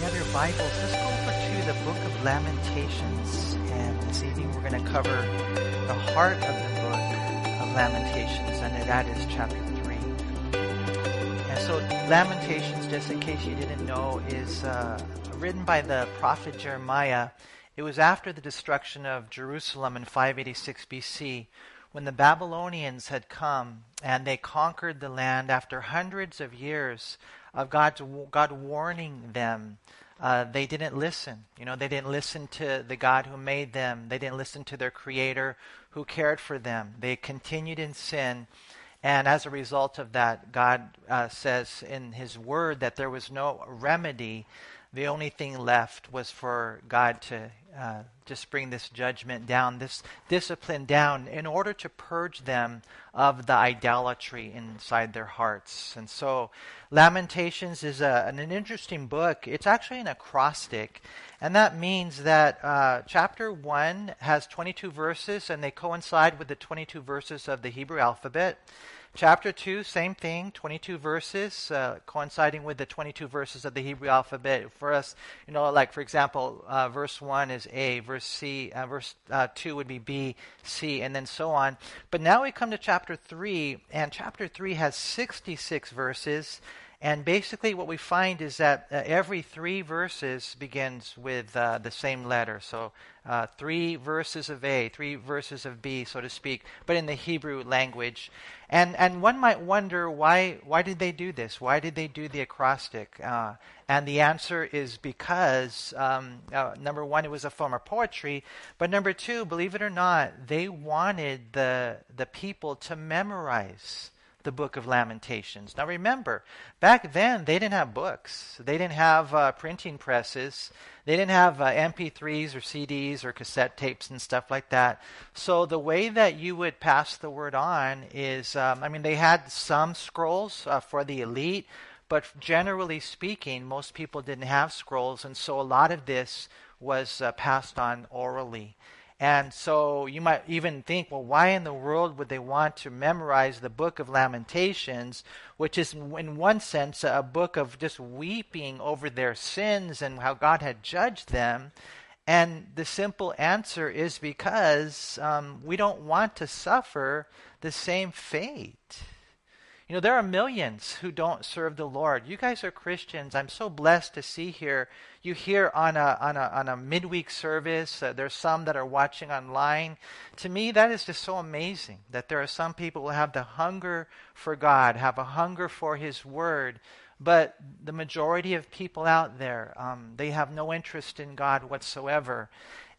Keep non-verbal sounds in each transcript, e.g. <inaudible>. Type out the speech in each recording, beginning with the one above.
your Bibles, let's go over to the book of Lamentations. And this evening we're going to cover the heart of the book of Lamentations, and that is chapter 3. And so, Lamentations, just in case you didn't know, is uh, written by the prophet Jeremiah. It was after the destruction of Jerusalem in 586 BC when the Babylonians had come and they conquered the land after hundreds of years of God's, God warning them. Uh, they didn't listen. You know, they didn't listen to the God who made them. They didn't listen to their Creator who cared for them. They continued in sin. And as a result of that, God uh, says in His Word that there was no remedy. The only thing left was for God to uh, just bring this judgment down, this discipline down, in order to purge them of the idolatry inside their hearts. And so, Lamentations is a, an, interesting book. It's actually an acrostic, and that means that uh, chapter 1 has 22 verses, and they coincide with the 22 verses of the Hebrew alphabet. Chapter 2, same thing, 22 verses, uh, coinciding with the 22 verses of the Hebrew alphabet. For us, you know, like for example, uh, verse 1 is A, verse C, uh, verse uh, 2 would be B, C, and then so on. But now we come to chapter 3, and chapter 3 has 66 verses. And basically, what we find is that uh, every three verses begins with uh, the same letter. So, uh, three verses of A, three verses of B, so to speak, but in the Hebrew language. And and one might wonder why why did they do this? Why did they do the acrostic? Uh, and the answer is because um, uh, number one, it was a form of poetry, but number two, believe it or not, they wanted the the people to memorize the book of Lamentations. Now remember, back then they didn't have books, they didn't have uh, printing presses, they didn't have uh, MP3s or CDs or cassette tapes and stuff like that. So the way that you would pass the word on is, um, I mean, they had some scrolls uh, for the elite, but generally speaking, most people didn't have scrolls, and so a lot of this was uh, passed on orally. And so you might even think, well, why in the world would they want to memorize the book of Lamentations, which is, in one sense, a book of just weeping over their sins and how God had judged them? And the simple answer is because um, we don't want to suffer the same fate. You know, there are millions who don't serve the Lord. You guys are Christians. I'm so blessed to see here. You hear on a on a on a midweek service. Uh, there's some that are watching online. To me, that is just so amazing that there are some people who have the hunger for God, have a hunger for His Word. But the majority of people out there, um, they have no interest in God whatsoever.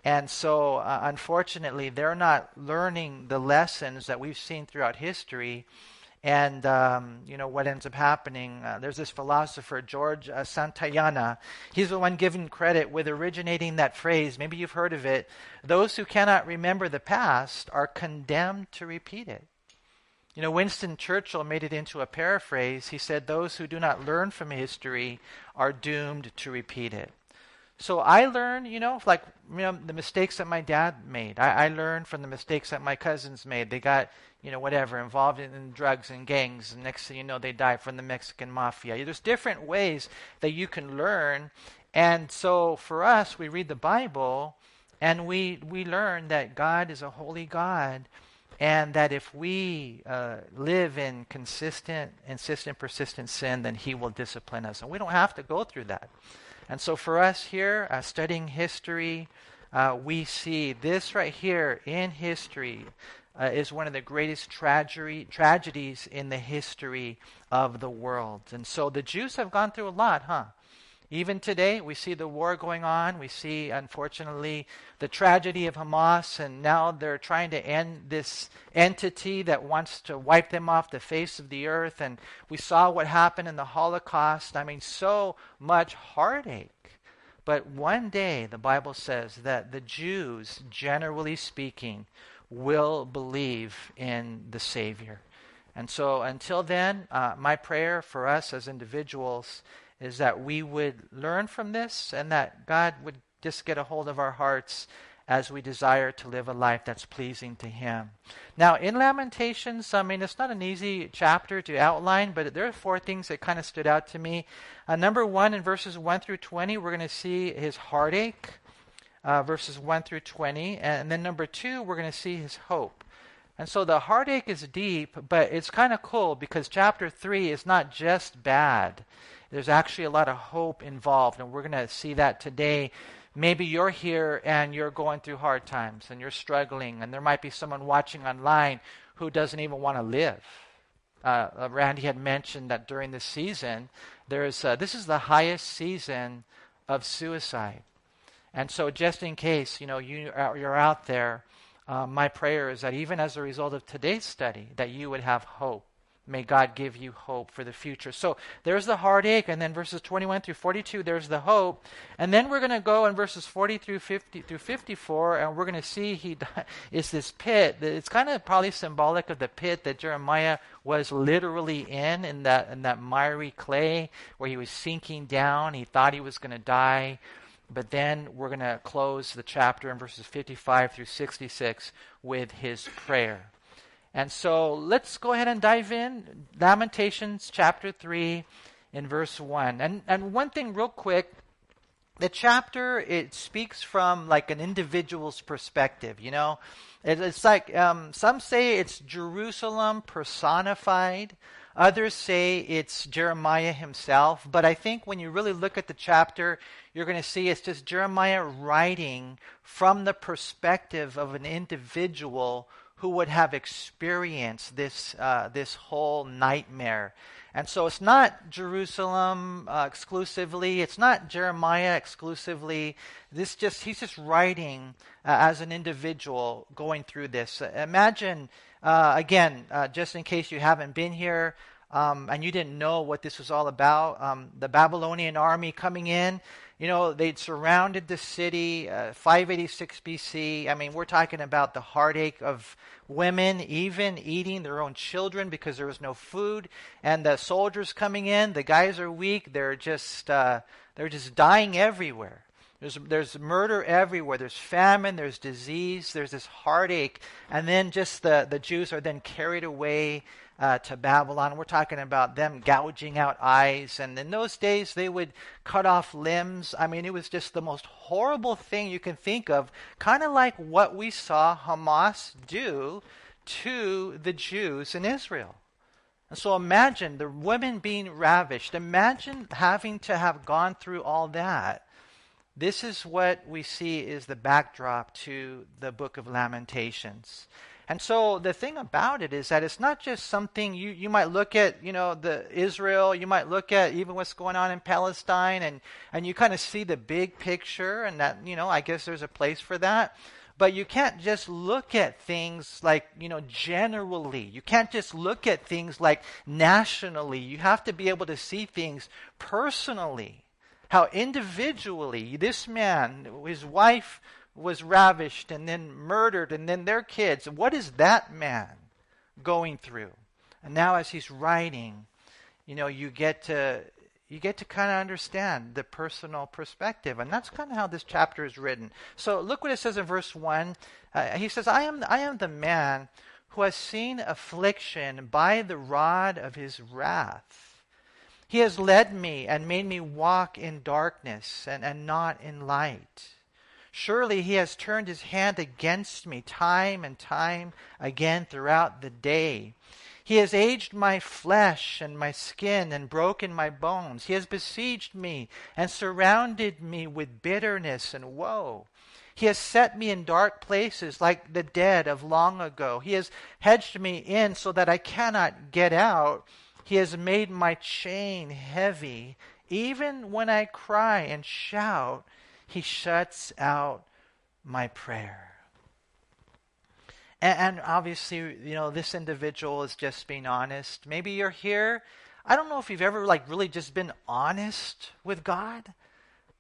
And so, uh, unfortunately, they're not learning the lessons that we've seen throughout history and um, you know what ends up happening? Uh, there's this philosopher George uh, Santayana. He's the one given credit with originating that phrase. Maybe you've heard of it. Those who cannot remember the past are condemned to repeat it. You know, Winston Churchill made it into a paraphrase. He said, "Those who do not learn from history are doomed to repeat it." So I learned, you know, like you know, the mistakes that my dad made. I, I learned from the mistakes that my cousins made. They got, you know, whatever, involved in, drugs and gangs. And next thing you know, they die from the Mexican mafia. There's different ways that you can learn. And so for us, we read the Bible and we, we learn that God is a holy God. And that if we uh, live in consistent, insistent, persistent sin, then He will discipline us. And we don't have to go through that. And so for us here, uh, studying history, uh, we see this right here in history uh, is one of the greatest tragedy, tragedies in the history of the world. And so the Jews have gone through a lot, huh? Even today, we see the war going on. We see, unfortunately, the tragedy of Hamas, and now they're trying to end this entity that wants to wipe them off the face of the earth. And we saw what happened in the Holocaust. I mean, so much heartache. But one day, the Bible says that the Jews, generally speaking, will believe in the Savior. And so, until then, uh, my prayer for us as individuals is that we would learn from this and that God would just get a hold of our hearts as we desire to live a life that's pleasing to Him. Now, in Lamentations, I mean, it's not an easy chapter to outline, but there are four things that kind of stood out to me. Uh, number one, in verses 1 through 20, we're going to see his heartache, uh, verses 1 through 20. And then number two, we're going to see his hope. And so the heartache is deep, but it's kind of cool because chapter 3 is not just bad. There's actually a lot of hope involved, and we're going to see that today Maybe you're here and you're going through hard times and you're struggling, and there might be someone watching online who doesn't even want to live. Uh, uh, Randy had mentioned that during this season, there's uh, this is the highest season of suicide, and so just in case you know you are, you're out there, uh, my prayer is that even as a result of today's study, that you would have hope May God give you hope for the future. So there's the heartache, and then verses 21 through 42, there's the hope. And then we're going to go in verses 40 through 50 through 54, and we're going to see he <laughs> is this pit. It's kind of probably symbolic of the pit that Jeremiah was literally in, in that in that miry clay where he was sinking down. He thought he was going to die. But then we're going to close the chapter in verses 55 through 66 with his prayer. And so let's go ahead and dive in. Lamentations chapter 3 in verse 1. And, and one thing, real quick, the chapter, it speaks from like an individual's perspective, you know? It, it's like, um, some say it's Jerusalem personified. Others say it's Jeremiah himself. But I think when you really look at the chapter, you're going to see it's just Jeremiah writing from the perspective of an individual who would have experienced this, uh, this whole nightmare. And so it's not Jerusalem uh, exclusively. It's not Jeremiah exclusively. This just he's just writing uh, as an individual going through this. Imagine uh, again, uh, just in case you haven't been here um, and you didn't know what this was all about, um, the Babylonian army coming in you know, they'd surrounded the city, uh, 586 BC. I mean, we're talking about the heartache of women even eating their own children because there was no food, and the soldiers coming in. The guys are weak. They're just uh, they're just dying everywhere. There's, there's murder everywhere. There's famine. There's disease. There's this heartache. And then just the, the Jews are then carried away uh, to Babylon. We're talking about them gouging out eyes. And in those days, they would cut off limbs. I mean, it was just the most horrible thing you can think of, kind of like what we saw Hamas do to the Jews in Israel. And so imagine the women being ravished. Imagine having to have gone through all that. This is what we see is the backdrop to the book of Lamentations. And so the thing about it is that it's not just something you, you might look at, you know, the Israel, you might look at even what's going on in Palestine and, and you kind of see the big picture and that, you know, I guess there's a place for that. But you can't just look at things like, you know, generally. You can't just look at things like nationally. You have to be able to see things personally. How individually this man, his wife, was ravished and then murdered and then their kids. What is that man going through? And now as he's writing, you know, you get to you get to kind of understand the personal perspective. And that's kind of how this chapter is written. So look what it says in verse 1. Uh, he says, I am, I am the man who has seen affliction by the rod of his wrath. He has led me and made me walk in darkness and, and not in light. Surely he has turned his hand against me time and time again throughout the day. He has aged my flesh and my skin and broken my bones. He has besieged me and surrounded me with bitterness and woe. He has set me in dark places like the dead of long ago. He has hedged me in so that I cannot get out. He has made my chain heavy. Even when I cry and shout, he shuts out my prayer. And, and, obviously, you know, this individual is just being honest. Maybe you're here. I don't know if you've ever, like, really just been honest with God.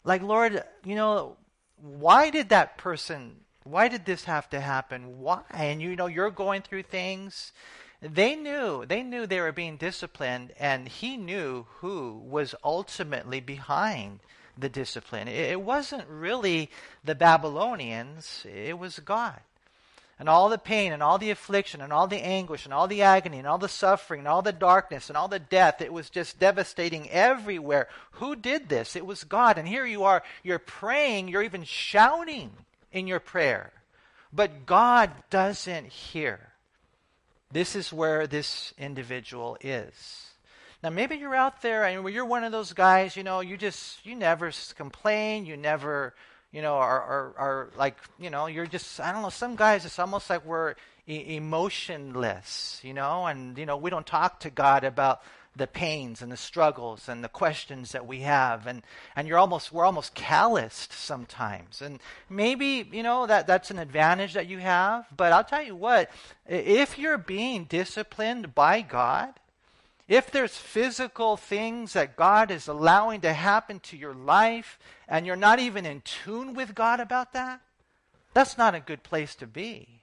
Like, Lord, you know, why did that person, why did this have to happen? Why? And, you know, you're going through things. They knew, they knew they were being disciplined, and he knew who was ultimately behind the discipline. It wasn't really the Babylonians, it was God. And all the pain and all the affliction and all the anguish and all the agony and all the suffering and all the darkness and all the death, it was just devastating everywhere. Who did this? It was God. And here you are, you're praying, you're even shouting in your prayer. But God doesn't hear. This is where this individual is. Now, maybe you're out there and you're one of those guys, you know, you just, you never complain, you never, you know, are, are, are like, you know, you're just, I don't know, some guys, it's almost like we're e- emotionless, you know, and, you know, we don't talk to God about the pains and the struggles and the questions that we have and and you're almost we're almost calloused sometimes and maybe you know that that's an advantage that you have but I'll tell you what if you're being disciplined by God if there's physical things that God is allowing to happen to your life and you're not even in tune with God about that, that's not a good place to be.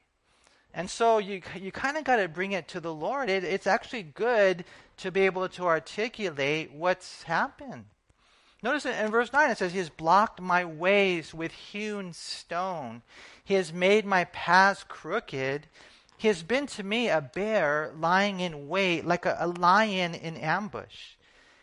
And so you, you kind of got to bring it to the Lord. It, it's actually good to be able to articulate what's happened. Notice in verse 9 it says, He has blocked my ways with hewn stone. He has made my paths crooked. He has been to me a bear lying in wait, like a, a lion in ambush.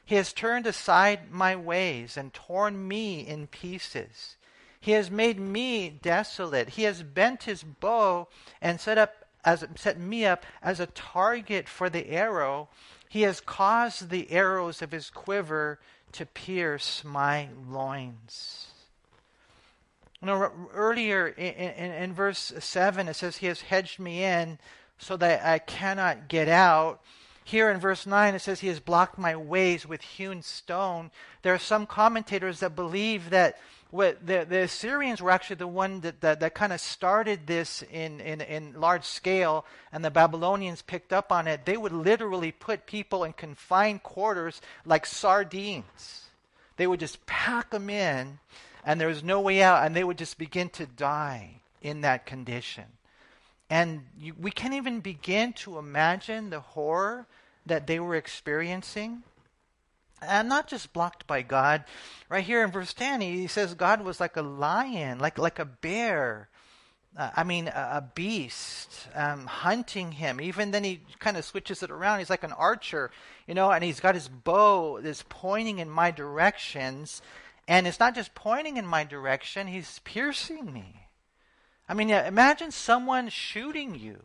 He has turned aside my ways and torn me in pieces. He has made me desolate. He has bent his bow and set up as set me up as a target for the arrow. He has caused the arrows of his quiver to pierce my loins. Know, earlier in, in, in, verse 7, it says, He has hedged me in so that I cannot get out. Here in verse 9, it says, He has blocked my ways with hewn stone. There are some commentators that believe that what the, the Assyrians were actually the one that, that, that kind of started this in, in, in large scale, and the Babylonians picked up on it. They would literally put people in confined quarters like sardines. They would just pack them in and there was no way out, and they would just begin to die in that condition. And you, we can't even begin to imagine the horror that they were experiencing. And not just blocked by God. Right here in verse 10, he says God was like a lion, like, like a bear. Uh, I mean, a, a beast um, hunting him. Even then, he kind of switches it around. He's like an archer, you know, and he's got his bow that's pointing in my directions. And it's not just pointing in my direction, he's piercing me. I mean, imagine someone shooting you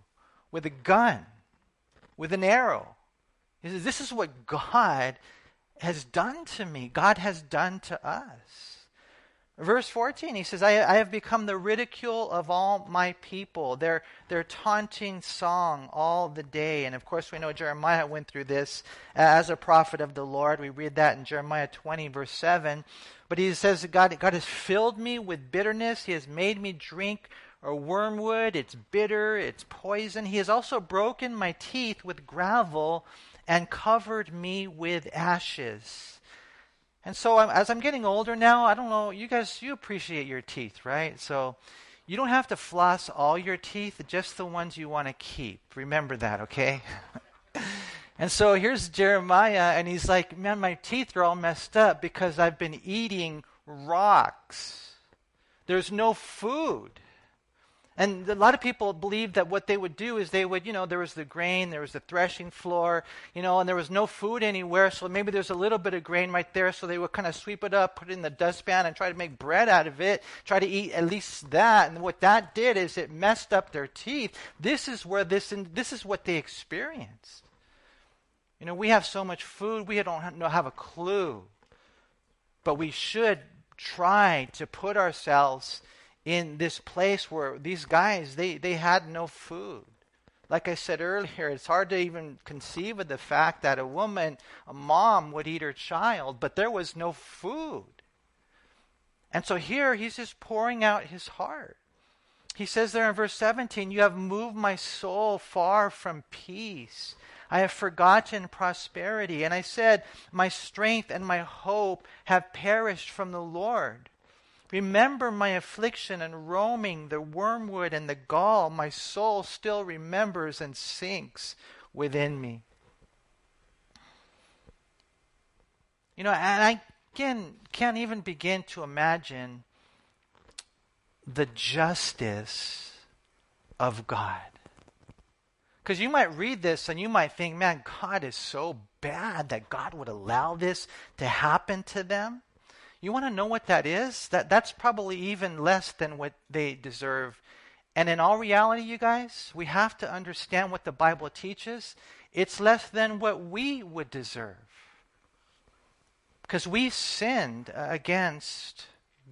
with a gun, with an arrow. This is what God has done to me, God has done to us. Verse 14, he says, I, I, have become the ridicule of all my people, their, their taunting song all the day. And of course, we know Jeremiah went through this as a prophet of the Lord. We read that in Jeremiah 20, verse 7. But he says, God, God has filled me with bitterness. He has made me drink or wormwood. It's bitter, it's poison. He has also broken my teeth with gravel and covered me with ashes. And so I'm, as I'm getting older now, I don't know, you guys, you appreciate your teeth, right? So you don't have to floss all your teeth, just the ones you want to keep. Remember that, okay? <laughs> and so here's Jeremiah, and he's like, man, my teeth are all messed up because I've been eating rocks. There's no food. And a lot of people believed that what they would do is they would, you know, there was the grain, there was the threshing floor, you know, and there was no food anywhere, so maybe there's a little bit of grain right there, so they would kind of sweep it up, put it in the dustpan, and try to make bread out of it, try to eat at least that. And what that did is it messed up their teeth. This is where this, this is what they experienced. You know, we have so much food, we don't have a clue. But we should try to put ourselves in this place where these guys they, they had no food like i said earlier it's hard to even conceive of the fact that a woman a mom would eat her child but there was no food and so here he's just pouring out his heart he says there in verse 17 you have moved my soul far from peace I have forgotten prosperity. And I said, My strength and my hope have perished from the Lord. Remember my affliction and roaming, the wormwood and the gall, my soul still remembers and sinks within me. You know, and I again, can't even begin to imagine the justice of God. Because you might read this and you might think, man, God is so bad that God would allow this to happen to them. You want to know what that is? That that's probably even less than what they deserve. And in all reality, you guys, we have to understand what the Bible teaches. It's less than what we would deserve. Because we sinned against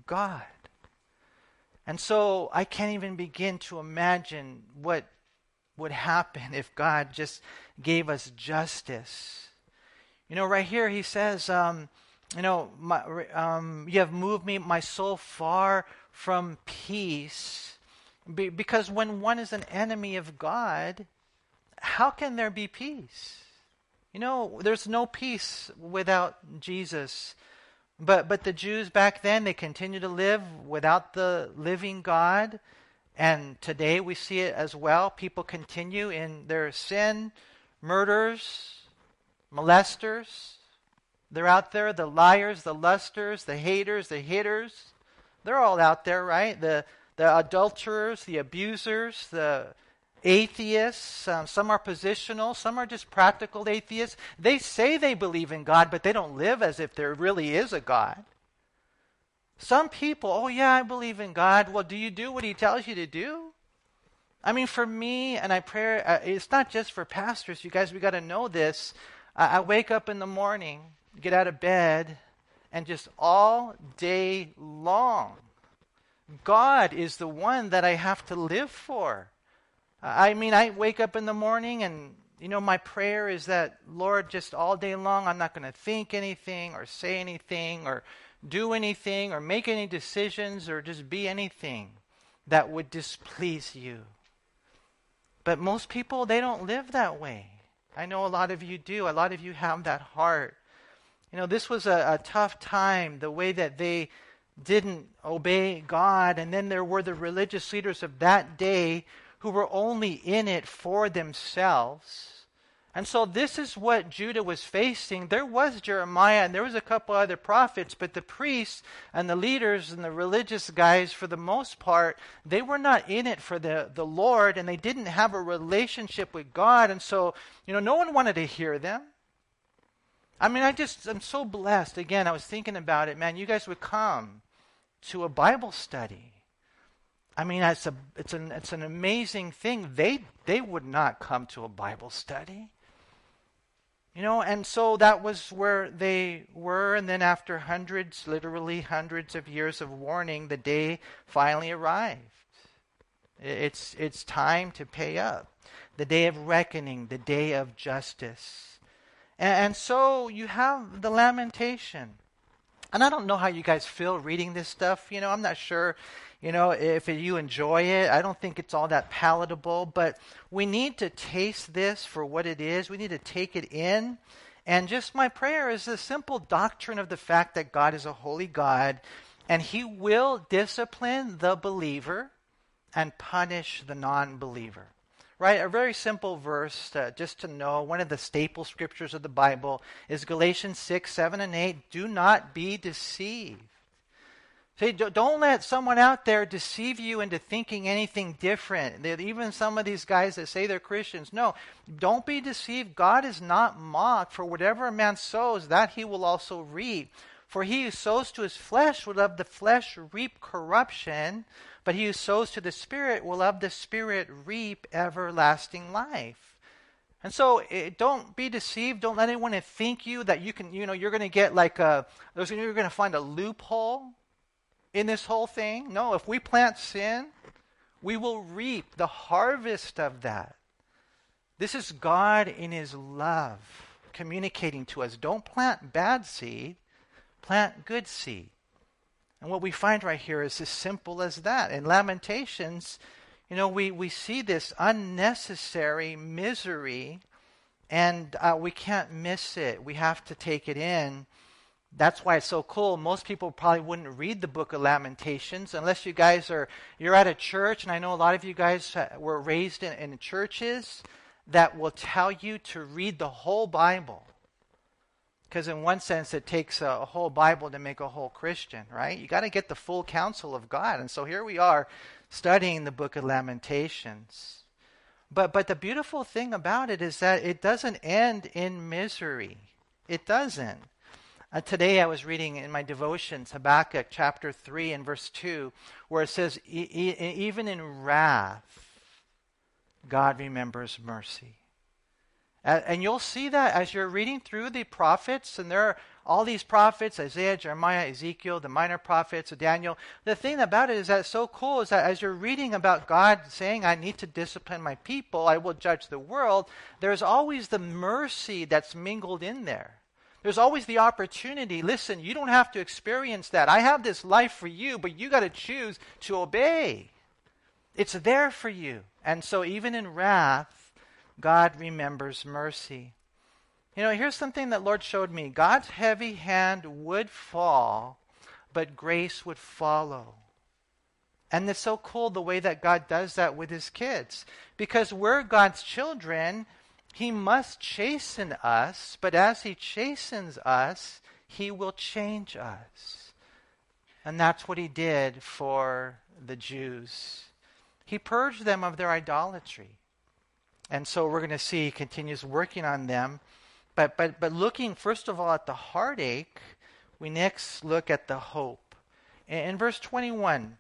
God. And so I can't even begin to imagine what would happen if God just gave us justice. You know, right here he says, um, you know, my, um, you have moved me, my soul, far from peace. Be, because when one is an enemy of God, how can there be peace? You know, there's no peace without Jesus. But but the Jews back then they continued to live without the living God. And today we see it as well. People continue in their sin, murders, molesters. They're out there, the liars, the lusters, the haters, the hitters. They're all out there, right? The the adulterers, the abusers, the atheists. Um, some are positional, some are just practical atheists. They say they believe in God, but they don't live as if there really is a God. Some people, oh, yeah, I believe in God. Well, do you do what He tells you to do? I mean, for me, and I pray, uh, it's not just for pastors. You guys, we got to know this. I, I wake up in the morning, get out of bed, and just all day long, God is the one that I have to live for. I mean, I wake up in the morning and, you know, my prayer is that, Lord, just all day long, I'm not going to think anything or say anything or do anything or make any decisions or just be anything that would displease you. But most people, they don't live that way. I know a lot of you do. A lot of you have that heart. You know, this was a, a tough time, the way that they didn't obey God. And then there were the religious leaders of that day who were only in it for themselves. And so this is what Judah was facing. There was Jeremiah and there was a couple other prophets, but the priests and the leaders and the religious guys, for the most part, they were not in it for the, the Lord and they didn't have a relationship with God. And so, you know, no one wanted to hear them. I mean, I just, I'm so blessed. Again, I was thinking about it, man, you guys would come to a Bible study. I mean, it's, a, it's, an, it's an amazing thing. They, they would not come to a Bible study. You know, and so that was where they were. And then, after hundreds, literally hundreds of years of warning, the day finally arrived. It's, it's time to pay up. The day of reckoning, the day of justice. And, so you have the lamentation. And I don't know how you guys feel reading this stuff. You know, I'm not sure you know, if you enjoy it, I don't think it's all that palatable, but we need to taste this for what it is. We need to take it in. And just my prayer is the simple doctrine of the fact that God is a holy God and he will discipline the believer and punish the non believer. Right? A very simple verse uh, just to know. One of the staple scriptures of the Bible is Galatians 6, 7, and 8. Do not be deceived. See, don't let someone out there deceive you into thinking anything different. Even some of these guys that say they're Christians. No, don't be deceived. God is not mocked. For whatever a man sows, that he will also reap. For he who sows to his flesh will of the flesh reap corruption, but he who sows to the Spirit will of the Spirit reap everlasting life. And so it, eh, don't be deceived. Don't let anyone think you that you can, you know, you're going to get like a, you're going to find a loophole in this whole thing? No, if we plant sin, we will reap the harvest of that. This is God in His love communicating to us. Don't plant bad seed, plant good seed. And what we find right here is as simple as that. In Lamentations, you know, we, we see this unnecessary misery, and uh, we can't miss it. We have to take it in that's why it's so cool. Most people probably wouldn't read the book of Lamentations unless you guys are you're at a church, and I know a lot of you guys were raised in, in churches that will tell you to read the whole Bible. Because in one sense, it takes a, whole Bible to make a whole Christian, right? You got to get the full counsel of God. And so here we are studying the book of Lamentations. But, but the beautiful thing about it is that it doesn't end in misery. It doesn't. Uh, today I was reading in my devotions Habakkuk chapter 3 and verse 2, where it says, e- e- Even in wrath, God remembers mercy. And you'll see that as you're reading through the prophets, and there are all these prophets Isaiah, Jeremiah, Ezekiel, the minor prophets, Daniel. The thing about it is that so cool is that as you're reading about God saying, I need to discipline my people, I will judge the world, there's always the mercy that's mingled in there. There's always the opportunity. Listen, you don't have to experience that. I have this life for you, but you got to choose to obey. It's there for you. And so, even in wrath, God remembers mercy. You know, here's something that Lord showed me God's heavy hand would fall, but grace would follow. And it's so cool the way that God does that with his kids. Because we're God's children, he must chasten us, but as he chastens us, he will change us. And that's what he did for the Jews. He purged them of their idolatry. And so we're going to see he continues working on them. But, but, but looking, first of all, at the heartache, we next look at the hope. In, in verse 21,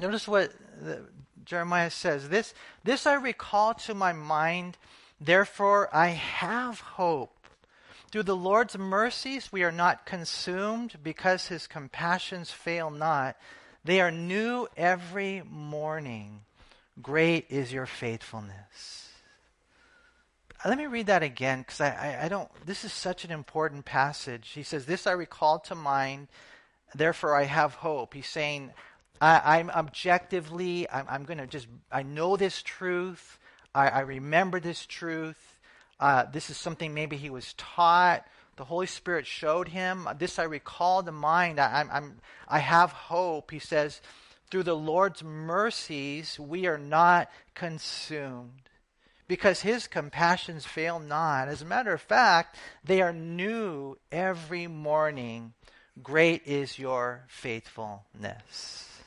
notice what the, Jeremiah says this, this I recall to my mind Therefore, I have hope. Through the Lord's mercies, we are not consumed because his compassions fail not. They are new every morning. Great is your faithfulness. Let me read that again because I, I, I, don't, this is such an important passage. He says, This I recall to mind, therefore I have hope. He's saying, I, am objectively, I'm, I'm going to just, I know this truth. I, I remember this truth. Uh, this is something maybe he was taught. The Holy Spirit showed him. This I recall to mind. I, I'm, I have hope. He says, through the Lord's mercies, we are not consumed because his compassions fail not. As a matter of fact, they are new every morning. Great is your faithfulness.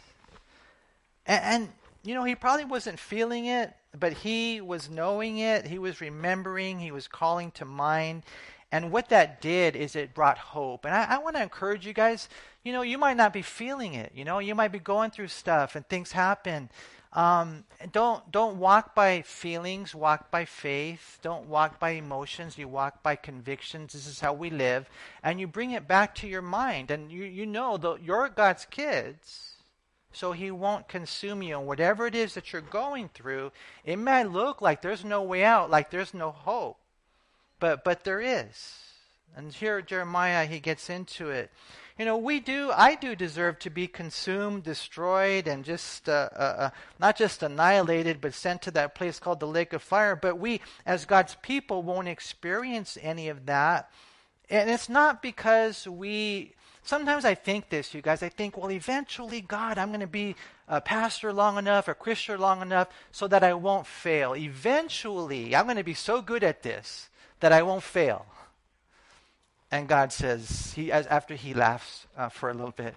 And, and, you know, he probably wasn't feeling it but he was knowing it, he was remembering, he was calling to mind. And what that did is it brought hope. And I, I want to encourage you guys, you know, you might not be feeling it. You know, you might be going through stuff and things happen. Um, don't don't walk by feelings, walk by faith. Don't walk by emotions. You walk by convictions. This is how we live, and you bring it back to your mind. And you you know that you're God's kids, so he won't consume you. And whatever it is that you're going through, it may look like there's no way out, like there's no hope. But but there is. And here Jeremiah he gets into it. You know, we do, I do deserve to be consumed, destroyed, and just, uh, uh, uh, not just annihilated, but sent to that place called the lake of fire. But we, as God's people, won't experience any of that. And it's not because we Sometimes I think this, you guys. I think, well, eventually, God, I'm going to be a pastor long enough, a Christian long enough, so that I won't fail. Eventually, I'm going to be so good at this that I won't fail. And God says, he, as, after he laughs uh, for a little bit,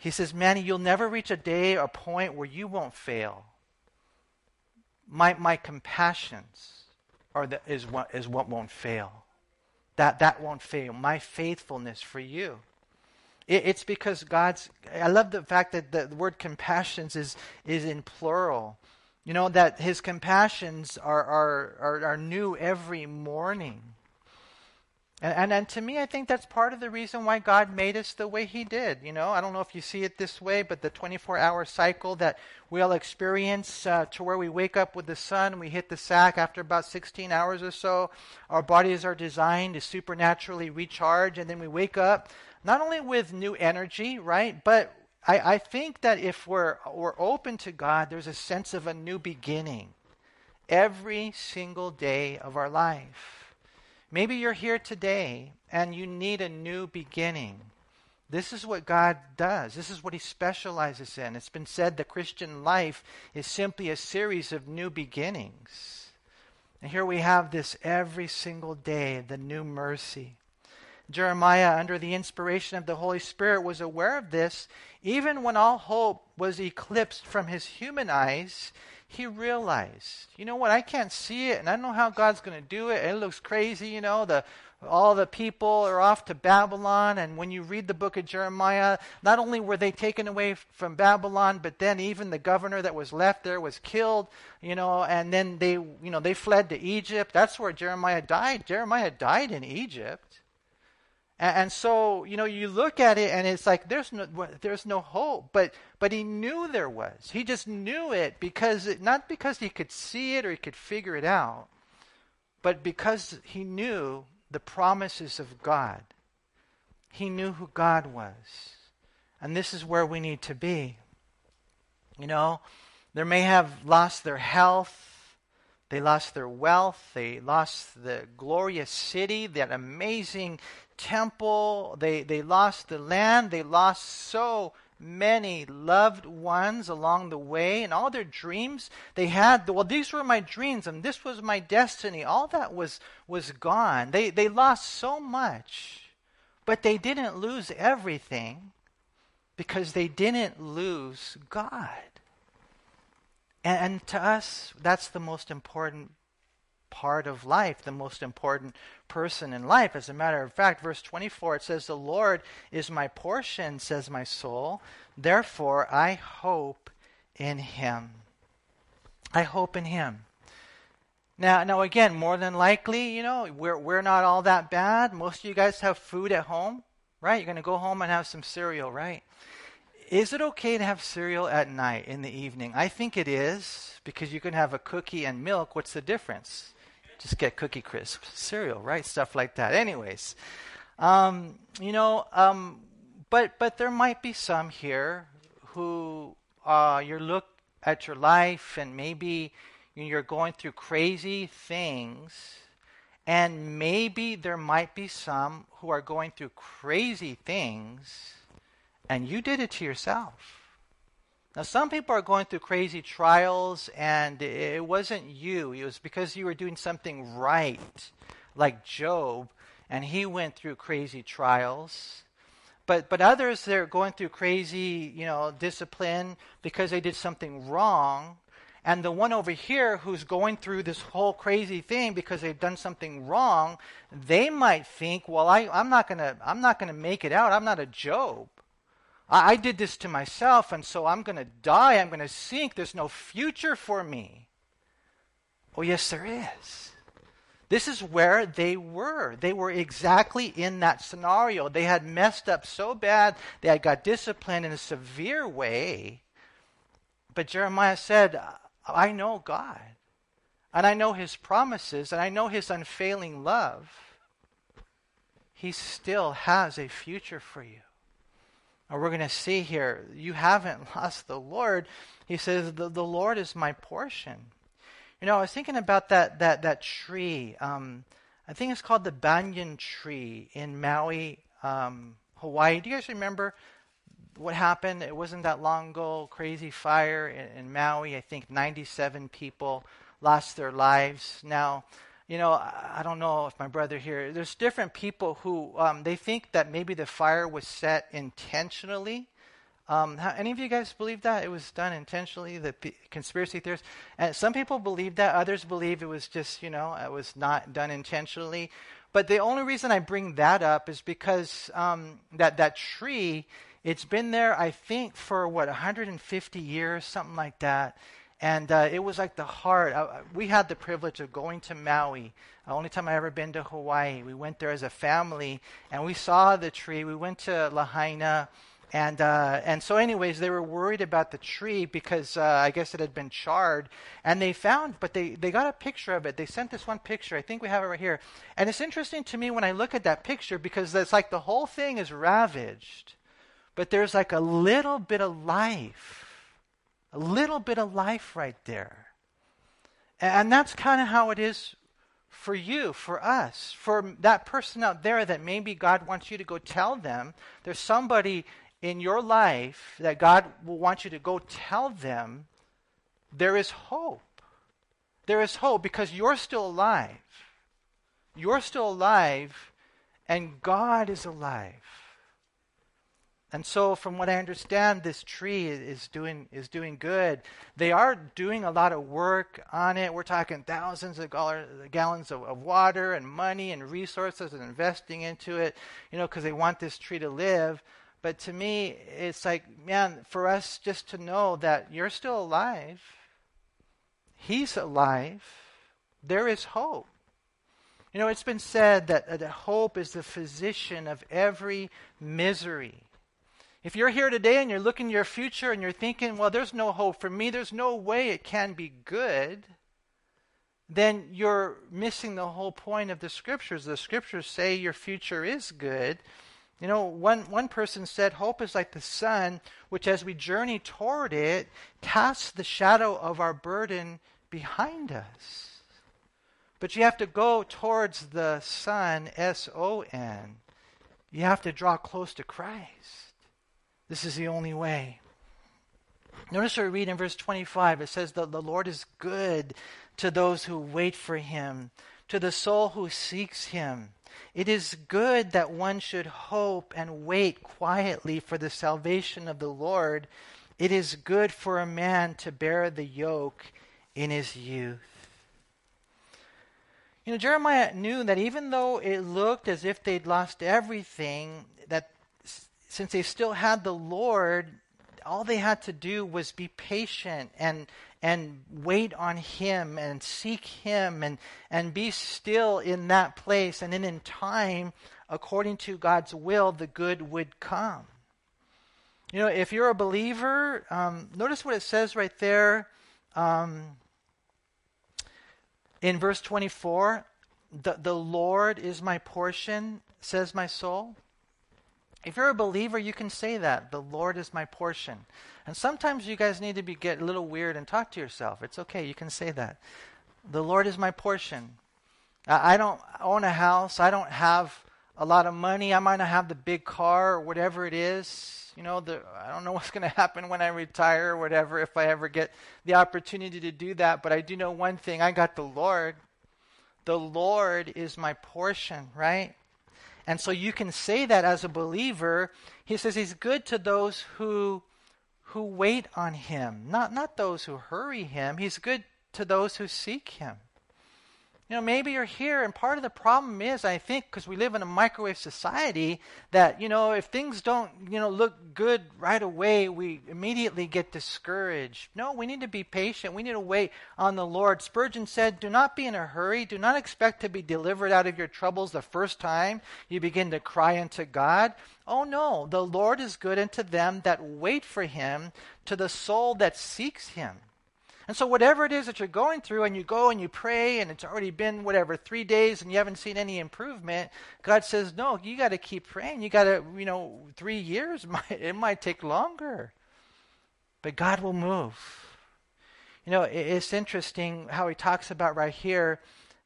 he says, Manny, you'll never reach a day or point where you won't fail. My, my compassions are the, is, what, is what won't fail. That, that won't fail. My faithfulness for you. It, it's because God's. I love the fact that the, the word compassions is is in plural. You know that His compassions are are are, are new every morning. And, and, and to me, I think that's part of the reason why God made us the way He did. You know, I don't know if you see it this way, but the 24-hour cycle that we all experience, uh, to where we wake up with the sun, we hit the sack after about 16 hours or so. Our bodies are designed to supernaturally recharge, and then we wake up not only with new energy, right? But I, I think that if we're, we're open to God, there's a sense of a new beginning every single day of our life. Maybe you're here today and you need a new beginning. This is what God does. This is what He specializes in. It's been said the Christian life is simply a series of new beginnings. And here we have this every single day, the new mercy. Jeremiah, under the inspiration of the Holy Spirit, was aware of this. Even when all hope was eclipsed from his human eyes, he realized, you know what, I can't see it, and I don't know how God's going to do it. It looks crazy, you know, the all the people are off to Babylon. And when you read the book of Jeremiah, not only were they taken away from Babylon, but then even the governor that was left there was killed, you know, and then they, you know, they fled to Egypt. That's where Jeremiah died. Jeremiah died in Egypt. And, and so, you know, you look at it and it's like there's no, there's no hope. But, but he knew there was. He just knew it because, it, not because he could see it or he could figure it out, but because he knew the promises of God. He knew who God was. And this is where we need to be. You know, they may have lost their health, they lost their wealth, they lost the glorious city, that amazing temple, they, they lost the land, they lost so many loved ones along the way and all their dreams they had. Well these were my dreams and this was my destiny. All that was was gone. They they lost so much but they didn't lose everything because they didn't lose god. And, and to us that's the most important part of life, the most important person in life. As a matter of fact, verse 24, it says, The Lord is my portion, says my soul. Therefore, I hope in him. I hope in him. Now, now again, more than likely, you know, we're, we're not all that bad. Most of you guys have food at home, right? You're going to go home and have some cereal, right? Is it okay to have cereal at night in the evening? I think it is because you can have a cookie and milk. What's the difference? Just get Cookie Crisp cereal, right? Stuff like that. Anyways, um, you know, um, but but there might be some here who uh, you look at your life and maybe you're going through crazy things, and maybe there might be some who are going through crazy things, and you did it to yourself. Now, some people are going through crazy trials, and it wasn't you. It was because you were doing something right, like Job, and he went through crazy trials. But, but others, they're going through crazy, you know, discipline because they did something wrong. And the one over here who's going through this whole crazy thing because they've done something wrong, they might think, well, I, I'm not gonna, I'm not gonna make it out. I'm not a Job. I, I did this to myself, and so I'm going to die. I'm going to sink. There's no future for me. Oh, yes, there is. This is where they were. They were exactly in that scenario. They had messed up so bad, they had got disciplined in a severe way. But Jeremiah said, I know God, and I know his promises, and I know his unfailing love. He still has a future for you we're going to see here, you haven't <laughs> lost the Lord. He says, the, the Lord is my portion. You know, I was thinking about that, that, that tree. Um, I think it's called the banyan tree in Maui, um, Hawaii. Do you guys remember what happened? It wasn't that long ago. Crazy fire in, in Maui. I think 97 people lost their lives. Now, you know, I don't know if my brother here, there's different people who um, they think that maybe the fire was set intentionally. Um, how, any of you guys believe that it was done intentionally? The p- conspiracy theorists, and some people believe that. Others believe it was just, you know, it was not done intentionally. But the only reason I bring that up is because um, that that tree, it's been there, I think, for what 150 years, something like that. And uh, it was like the heart. We had the privilege of going to Maui. The only time I ever been to Hawaii. We went there as a family, and we saw the tree. We went to Lahaina, and uh, and so, anyways, they were worried about the tree because uh, I guess it had been charred. And they found, but they they got a picture of it. They sent this one picture. I think we have it right here. And it's interesting to me when I look at that picture because it's like the whole thing is ravaged, but there's like a little bit of life a little bit of life right there. And that's kind of how it is for you, for us, for that person out there that maybe God wants you to go tell them. There's somebody in your life that God will want you to go tell them there is hope. There is hope because you're still alive. You're still alive, and God is alive. And so, from what I understand, this tree is doing is doing good. They are doing a lot of work on it. We're talking thousands of gallons of, of water and money and resources and investing into it, you know, because they want this tree to live. But to me, it's like, man, for us just to know that you're still alive, He's alive, there is hope. You know, it's been said that, that hope is the physician of every misery. If you're here today and you're looking your future and you're thinking, well, there's no hope for me, there's no way it can be good, then you're missing the whole point of the scriptures. The scriptures say your future is good. You know, one, one person said, Hope is like the sun, which as we journey toward it, casts the shadow of our burden behind us. But you have to go towards the sun, S O N. You have to draw close to Christ. This is the only way. Notice what we read in verse 25. It says that the Lord is good to those who wait for him, to the soul who seeks him. It is good that one should hope and wait quietly for the salvation of the Lord. It is good for a man to bear the yoke in his youth. You know, Jeremiah knew that even though it looked as if they'd lost everything, that since they still had the Lord, all they had to do was be patient and and wait on him and seek him and and be still in that place and then in time according to God's will the good would come. You know, if you're a believer, um, notice what it says right there. Um, in verse 24, the, the Lord is my portion, says my soul. If you're a believer, you can say that. The Lord is my portion. And sometimes you guys need to be, get a little weird and talk to yourself. It's okay, you can say that. The Lord is my portion. I, I don't own a house. I don't have a lot of money. I might not have the big car or whatever it is. You know, the, I don't know <laughs> what's going to happen when I retire or whatever, if I ever get the opportunity to do that. But I do know one thing I got the Lord. The Lord is my portion, right? And so you can say that as a believer. He says he's good to those who who wait on him, not not those who hurry him. He's good to those who seek him. You know, maybe you're here, and part of the problem is, I think, because we live in a microwave society, that, you know, if things don't, you know, look good right away, we immediately get discouraged. No, we need to be patient. We need to wait on the Lord. Spurgeon said, Do not be in a hurry. Do not expect to be delivered out of your troubles the first time you begin to cry unto God. Oh, no, the Lord is good unto them that wait for him, to the soul that seeks him. And so, whatever it is that you're going through, and you go and you pray, and it's already been whatever three days, and you haven't seen any improvement, God says, "No, you got to keep praying. You got to, you know, three years <laughs> might it might take longer, but God will move." You know, it's interesting how he talks about right here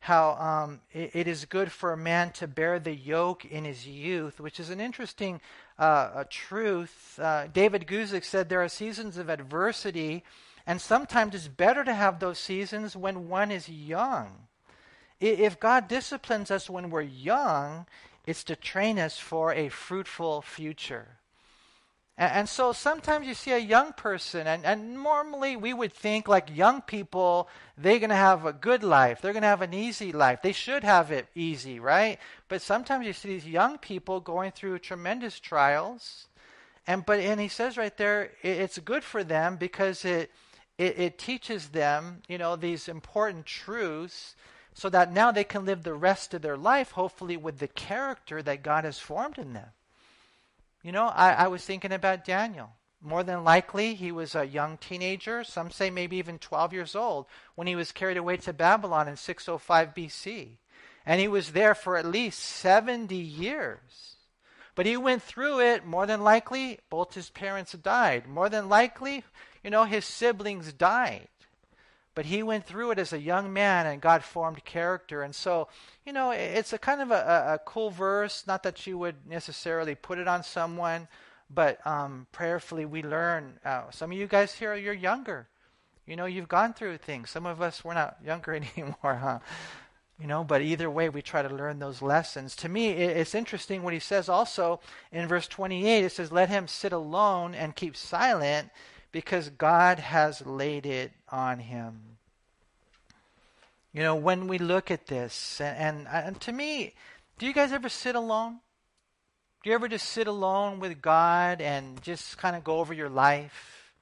how um, it, it is good for a man to bear the yoke in his youth, which is an interesting uh, truth. Uh, David Guzik said there are seasons of adversity and sometimes it's better to have those seasons when one is young. If God disciplines us when we're young, it's to train us for a fruitful future. And, so sometimes you see a young person, and, and normally we would think like young people, they're going to have a good life. They're going to have an easy life. They should have it easy, right? But sometimes you see these young people going through tremendous trials. And, but, and he says right there, it, it's good for them because it, it, it teaches them, you know, these important truths so that now they can live the rest of their life, hopefully, with the character that God has formed in them. You know, I, I was thinking about Daniel. More than likely, he was a young teenager, some say maybe even 12 years old, when he was carried away to Babylon in 605 BC. And he was there for at least 70 years. But he went through it, more than likely, both his parents died. More than likely, you know, his siblings died. But he went through it as a young man and God formed character. And so, you know, it's a kind of a, a cool verse. Not that you would necessarily put it on someone, but um, prayerfully we learn. Uh, some of you guys here, you're younger. You know, you've gone through things. Some of us, we're not younger <laughs> anymore, huh? You know, but either way, we try to learn those lessons. To me, it's interesting what he says also in verse 28. It says, Let him sit alone and keep silent because God has laid it on him. You know, when we look at this, and, and, and to me, do you guys ever sit alone? Do you ever just sit alone with God and just kind of go over your life?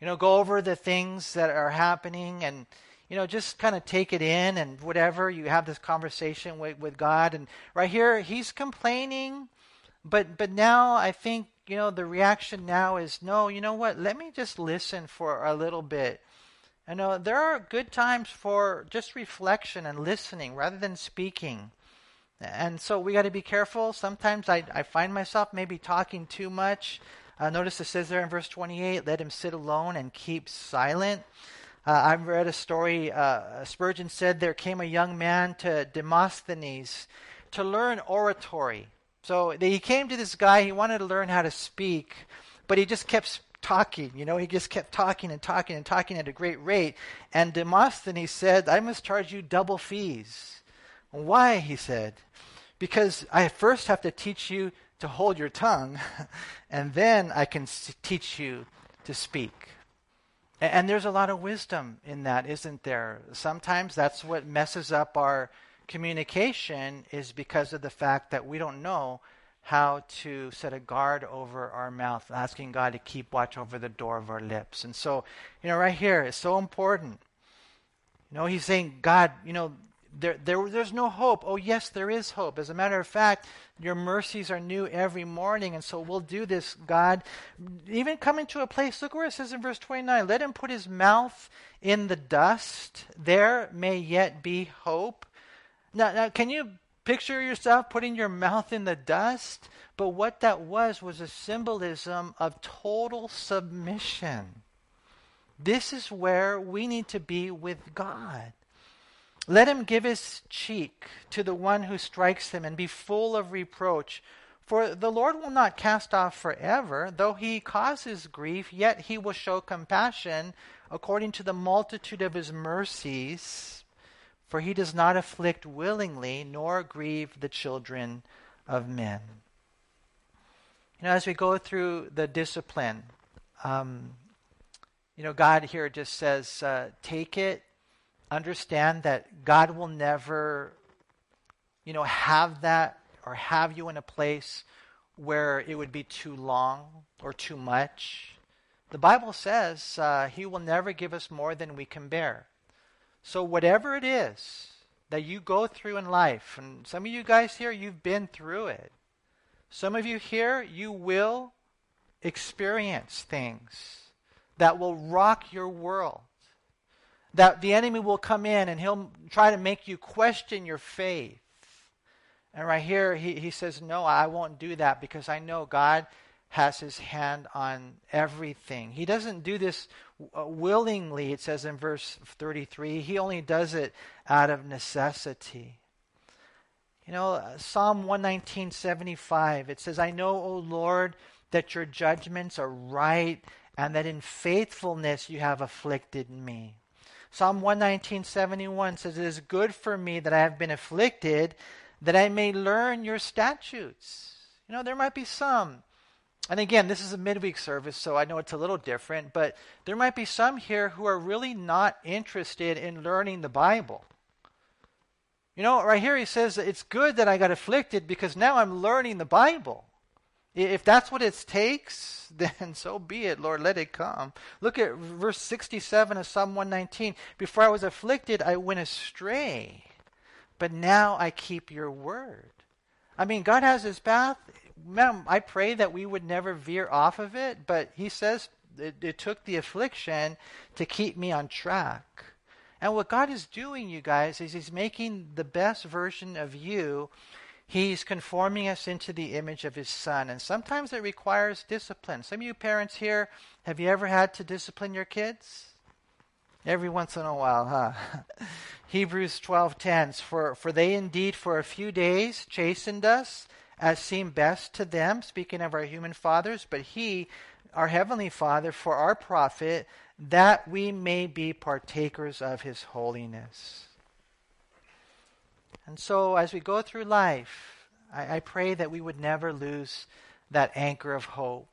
You know, go over the things that are happening and you know, just kind of take it in and whatever. You have this conversation with, with God. And right here, he's complaining. But, but now I think, you know, the reaction now is no, you know what? Let me just listen for a little bit. I know there are good times for just reflection and listening rather than speaking. And so we got to be careful. Sometimes I, I find myself maybe talking too much. Uh, notice it says there in verse 28 let him sit alone and keep silent. Uh, I read a story. Uh, Spurgeon said there came a young man to Demosthenes to learn oratory. So he came to this guy. He wanted to learn how to speak, but he just kept talking. You know, he just kept talking and talking and talking at a great rate. And Demosthenes said, "I must charge you double fees." Why? He said, because I first have to teach you to hold your tongue, <laughs> and then I can teach you to speak. And there's a lot of wisdom in that, isn't there? Sometimes that's what messes up our communication is because of the fact that we don't know how to set a guard over our mouth, asking God to keep watch over the door of our lips. And so, you know, right here it's so important. You know, he's saying, God, you know, there, there, there's no hope. Oh, yes, there is hope. As a matter of fact, your mercies are new every morning. And so we'll do this, God. Even coming to a place, look where it says in verse 29 let him put his mouth in the dust. There may yet be hope. Now, now, can you picture yourself putting your mouth in the dust? But what that was was a symbolism of total submission. This is where we need to be with God. Let him give his cheek to the one who strikes him and be full of reproach. For the Lord will not cast off forever. Though he causes grief, yet he will show compassion according to the multitude of his mercies. For he does not afflict willingly, nor grieve the children of men. You know, as we go through the discipline, um, you know, God here just says, uh, take it understand that God will never, you know, have that or have you in a place where it would be too long or too much. The Bible says uh, He will never give us more than we can bear. So, whatever it is that you go through in life, and some of you guys here, you've been through it. Some of you here, you will experience things that will rock your world that the enemy will come in and he'll try to make you question your faith. And right here, he, he says, No, I won't do that because I know God has his hand on everything. He doesn't do this uh, willingly, it says in verse 33. He only does it out of necessity. You know, uh, Psalm 119.75, it says, I know, O Lord, that your judgments are right and that in faithfulness you have afflicted me. Psalm 119.71 says, It is good for me that I have been afflicted, that I may learn your statutes. You know, there might be some. And again, this is a midweek service, so I know it's a little different, but there might be some here who are really not interested in learning the Bible. You know, right here he says, It's good that I got afflicted because now I'm learning the Bible. If that's what it takes, <laughs> then so be it, Lord, let it come. Look at verse 67 of Psalm 119. Before I was afflicted, I went astray, but now I keep your word. I mean, God has his path. Man, I pray that we would never veer off of it, but he says it, it took the affliction to keep me on track. And what God is doing, you guys, is He's making the best version of you He's conforming us into the image of His Son. And sometimes it requires discipline. Some of you parents here, have you ever had to discipline your kids? Every once in a while, huh? <laughs> Hebrews 12:10 for for they indeed for a few days chastened us as seemed best to them speaking of our human fathers but he our heavenly father for our profit that we may be partakers of his holiness And so, as we go through life, I, I pray that we would never lose that anchor of hope.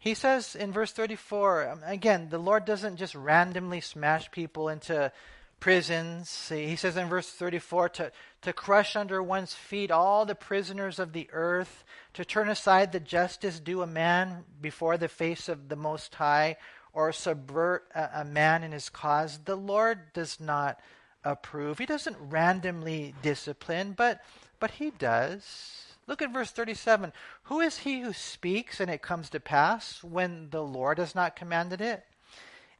He says in verse 34, um, again, the Lord doesn't just randomly smash people into prisons. He says in verse 34 to, to crush under one's feet all the prisoners of the earth, to turn aside the justice due a man before the face of the Most High, or subvert a, a man in his cause. The Lord does not approve. He doesn't randomly discipline, but, but He does. Look at verse 37. Who is he who speaks and it comes to pass when the Lord has not commanded it?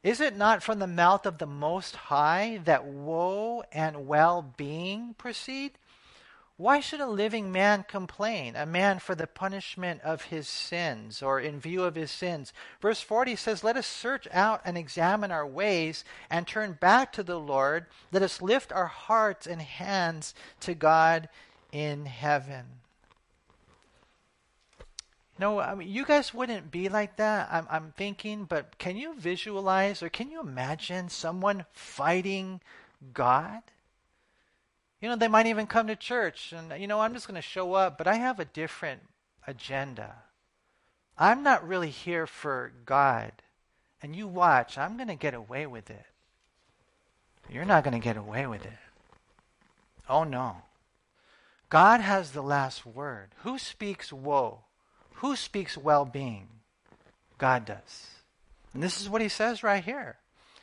Is it not from the mouth of the Most High that woe and well being proceed? Why should a living man complain, a man for the punishment of his sins, or in view of his sins? Verse 40 says, Let us search out and examine our ways and turn back to the Lord. Let us lift our hearts and hands to God in heaven. No, I mean, you guys wouldn't be like that, I'm, I'm thinking, but can you visualize or can you imagine someone fighting God? You know, they might even come to church and, you know, I'm just going to show up, but I have a different agenda. I'm not really here for God. And you watch, I'm going to get away with it. You're not going to get away with it. Oh, no. God has the last word. Who speaks woe? Who speaks well being? God does. And this is what he says right here.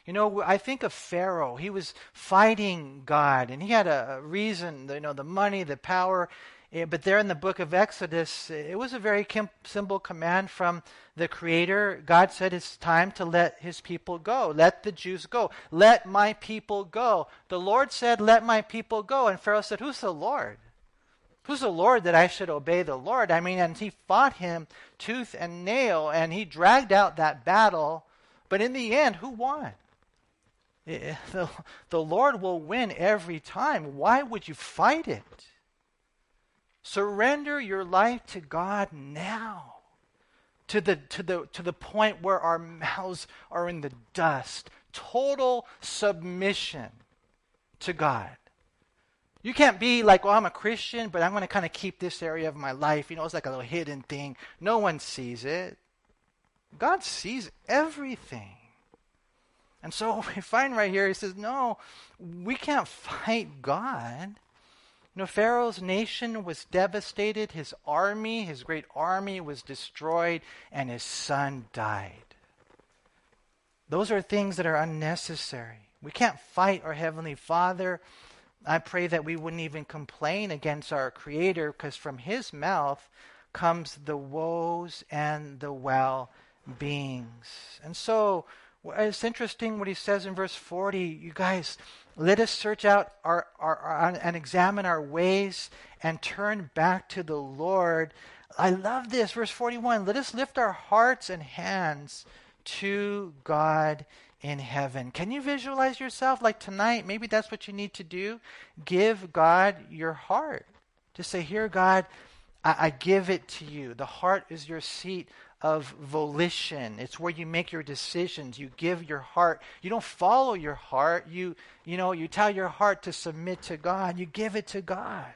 You know, I think of Pharaoh. He was fighting God, and he had a, reason, you know, the money, the power. Eh, but there in the book of Exodus, it was a very simple command from the Creator. God said it's time to let his people go. Let the Jews go. Let my people go. The Lord said, Let my people go. And Pharaoh said, Who's the Lord? Who's the Lord that I should obey the Lord? I mean, and he fought him tooth and nail, and he dragged out that battle. But in the end, who won? Eh, the, the Lord will win every time. Why would you fight it? Surrender your life to God now. To the, to, the, to the point where our mouths are in the dust. Total submission to God. You can't be like, well, I'm a Christian, but I'm going to kind of keep this area of my life. You know, it's like a little hidden thing. No one sees it. God sees everything. And so <laughs> we find right here, he says, no, we can't fight God. You know, Pharaoh's nation was devastated. His army, his great army, was destroyed, and his son died. Those are things that are unnecessary. We can't fight our Heavenly Father I pray that we wouldn't even complain against our Creator because from His mouth comes the woes and the well beings. And so it's interesting what He says in verse 40. You guys, let us search out our, our, our, and examine our ways and turn back to the Lord. I love this. Verse 41 Let us lift our hearts and hands to God in heaven. Can you visualize yourself like tonight? Maybe that's what you need to do. Give God your heart. Just say, Here, God, I, I give it to you. The heart is your seat of volition. It's where you make your decisions. You give your heart. You don't follow your heart. You, you know, you tell your heart to submit to God. You give it to God.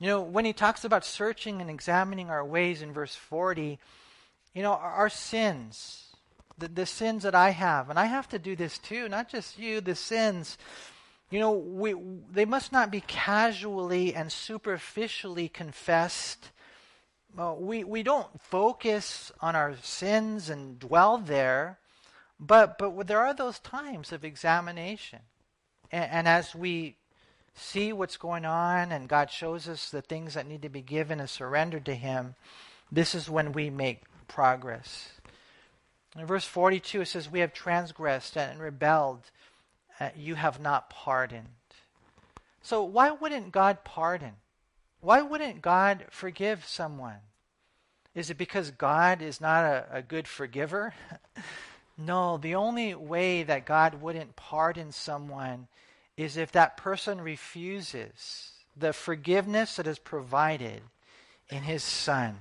You know, when he talks about searching and examining our ways in verse 40, you know, our, our sins, the, the sins that I have, and I have to do this too, not just you, the sins, you know, we, they must not be casually and superficially confessed. We, we don't focus on our sins and dwell there, but, but there are those times of examination. And, and as we see what's going on and God shows us the things that need to be given and surrendered to Him, this is when we make progress. In verse 42, it says, We have transgressed and rebelled. Uh, you have not pardoned. So, why wouldn't God pardon? Why wouldn't God forgive someone? Is it because God is not a, a good forgiver? <laughs> no, the only way that God wouldn't pardon someone is if that person refuses the forgiveness that is provided in his Son,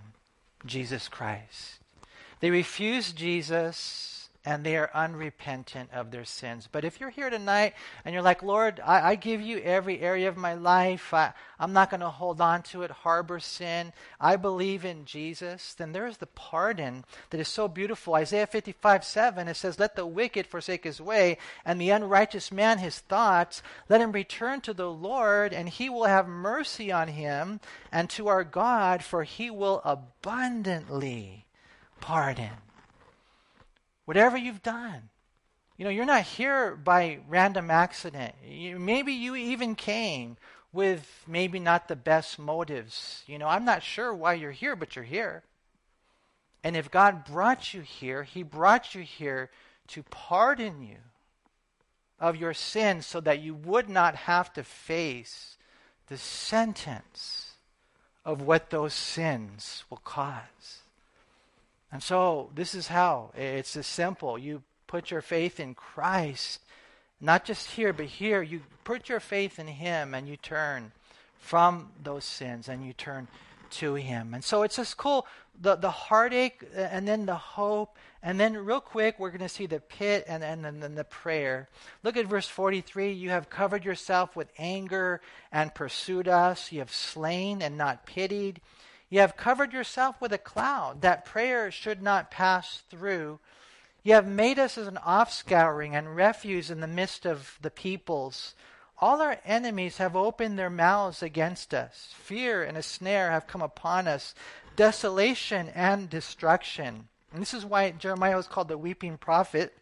Jesus Christ. They refuse Jesus, and they are unrepentant of their sins. But if you're here tonight and you're like, Lord, I, I give you every area of my life, I, I'm not going to hold on to it, harbor sin, I believe in Jesus, then there is the pardon that is so beautiful. Isaiah 55 7, it says, Let the wicked forsake his way, and the unrighteous man his thoughts. Let him return to the Lord, and he will have mercy on him, and to our God, for he will abundantly pardon whatever you've done. You know, you're not here by random accident. You, maybe you even came with maybe not the best motives. You know, I'm not sure why you're here, but you're here. And if God brought you here, He brought you here to pardon you of your sins so that you would not have to face the sentence of what those sins will cause. And so this is how. It's as simple. You put your faith in Christ, not just here, but here. You put your faith in Him and you turn from those sins and you turn to Him. And so it's just cool. The, the heartache and then the hope. And then, real quick, we're going to see the pit and, and, and then the prayer. Look at verse 43. You have covered yourself with anger and pursued us. You have slain and not pitied. You have covered yourself with a cloud, that prayer should not pass through. You have made us as an offscouring and refuse in the midst of the peoples. All our enemies have opened their mouths against us. Fear and a snare have come upon us, desolation and destruction. And this is why Jeremiah was called the weeping prophet.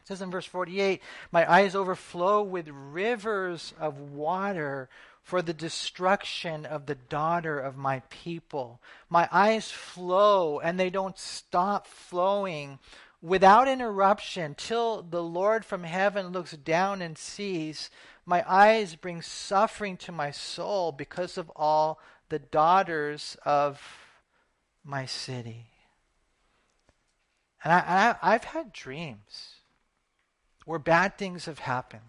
It says in verse 48 My eyes overflow with rivers of water for the destruction of the daughter of my people. My eyes flow and they don't stop flowing without interruption till the Lord from heaven looks down and sees. My eyes bring suffering to my soul because of all the daughters of my city. And I, have had dreams where bad things have happened.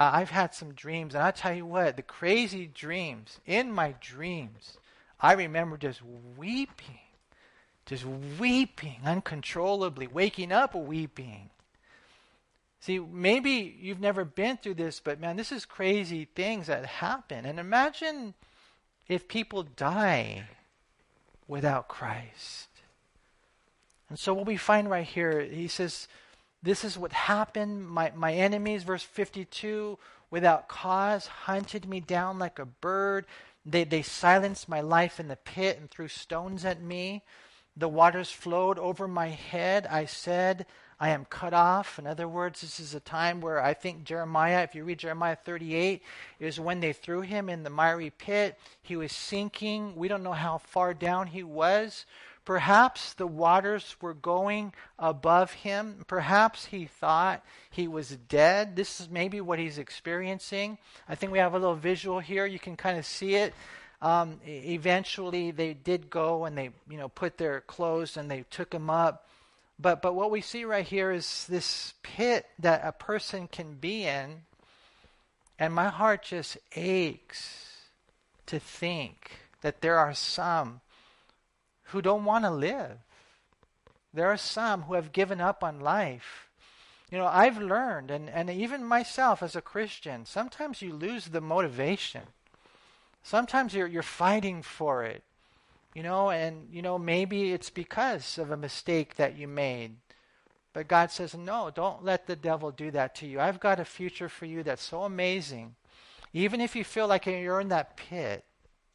Uh, I've had some dreams, and I tell you what, the crazy dreams, in my dreams, I remember just weeping, just weeping uncontrollably, waking up weeping. See, maybe you've never been through this, but man, this is crazy things that happen. And imagine if people die without Christ. And so, what we find right here, he says, this is what happened. My, my enemies, verse 52, without cause hunted me down like a bird. They, they silenced my life in the pit and threw stones at me. The waters flowed over my head. I said, I am cut off. In other words, this is a time where I think Jeremiah, if you read Jeremiah 38, is when they threw him in the miry pit. He was sinking. We don't know how far down he was. Perhaps the waters were going above him. Perhaps he thought he was dead. This is maybe what he's experiencing. I think we have a little visual here. You can kind of see it. Um, eventually, they did go and they, you know, put their clothes and they took him up. But but what we see right here is this pit that a person can be in, and my heart just aches to think that there are some who don't want to live. There are some who have given up on life. You know, I've learned, and, and even myself as a Christian, sometimes you lose the motivation. Sometimes you're, you're fighting for it. You know, and, you know, maybe it's because of a mistake that you made. But God says, no, don't let the devil do that to you. I've got a future for you that's so amazing. Even if you feel like you're in that pit,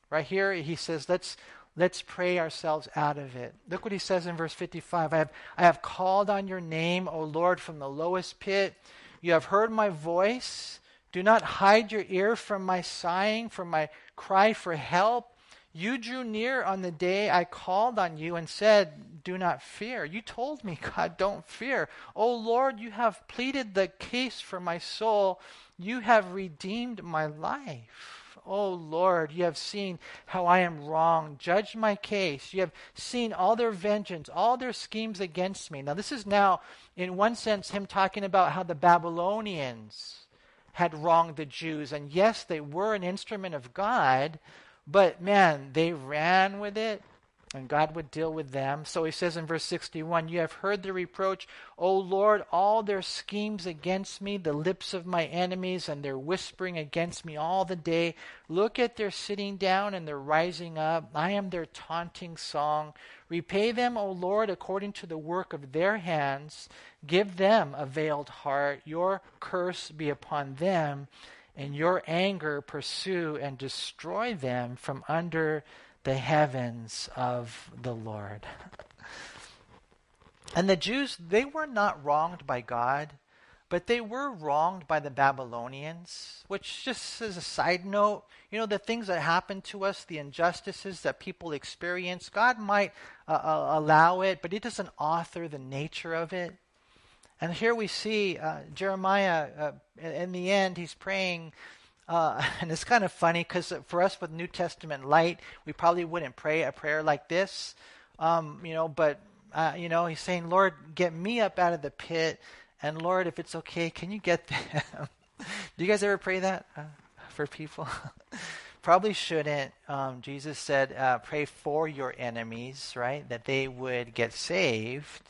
right here, he says, let's, Let's pray ourselves out of it. Look what he says in verse 55. I have, I have called on your name, O Lord, from the lowest pit. You have heard my voice. Do not hide your ear from my sighing, from my cry for help. You drew near on the day I called on you and said, Do not fear. You told me, <laughs> God, don't fear. O Lord, you have pleaded the case for my soul. You have redeemed my life. Oh Lord, you have seen how I am wrong. Judge my case. You have seen all their vengeance, all their schemes against me. Now, this is now, in one sense, him talking about how the Babylonians had wronged the Jews. And yes, they were an instrument of God, but man, they ran with it and God would deal with them. So he says in verse 61 You have heard the reproach, O Lord, all their schemes against me, the lips of my enemies, and their whispering against me all the day. Look at their sitting down and their rising up. I am their taunting song. Repay them, O Lord, according to the work of their hands. Give them a veiled heart. Your curse be upon them, and your anger pursue and destroy them from under the heavens of the Lord. <laughs> And the Jews, they were not wronged by God, but they were wronged by the Babylonians, which, just as a side note, you know, the things that happen to us, the injustices that people experience, God might uh, uh, allow it, but He doesn't author the nature of it. And here we see uh, Jeremiah, uh, in the end, he's praying uh, <laughs> and it's kind of funny because for us with New Testament light, we probably wouldn't pray a prayer like this, um, you know. But uh, you know, he's saying, "Lord, get me up out of the pit, and Lord, if it's okay, can you get <laughs> them?" Do you guys ever pray that uh, for people? <laughs> probably shouldn't. Um, Jesus said, uh, "Pray for your enemies, right? That they would get saved."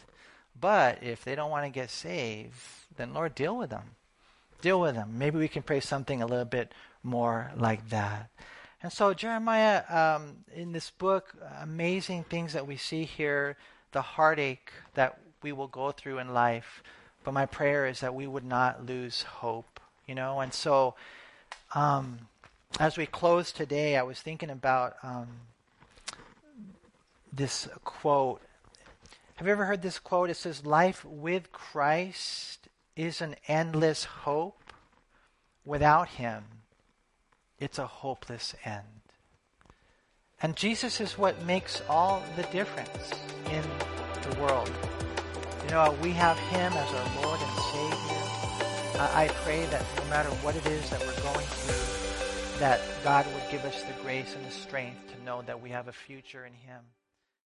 But if they don't want to get saved, then Lord, deal with them deal with them. Maybe we can pray something a little bit more like that. And so, Jeremiah, um, in this book, amazing things that we see here, the heartache that we will go through in life. But my prayer is that we would not lose hope, you know. And so, um, as we close today, I was thinking about um, this quote. Have you ever heard this quote? It says, Life with Christ is an endless hope. Without him, it's a hopeless end. And Jesus is what makes all the difference in the world. You know, we have him as our Lord and Savior. I pray that no matter what it is that we're going through, that God would give us the grace and the strength to know that we have a future in him.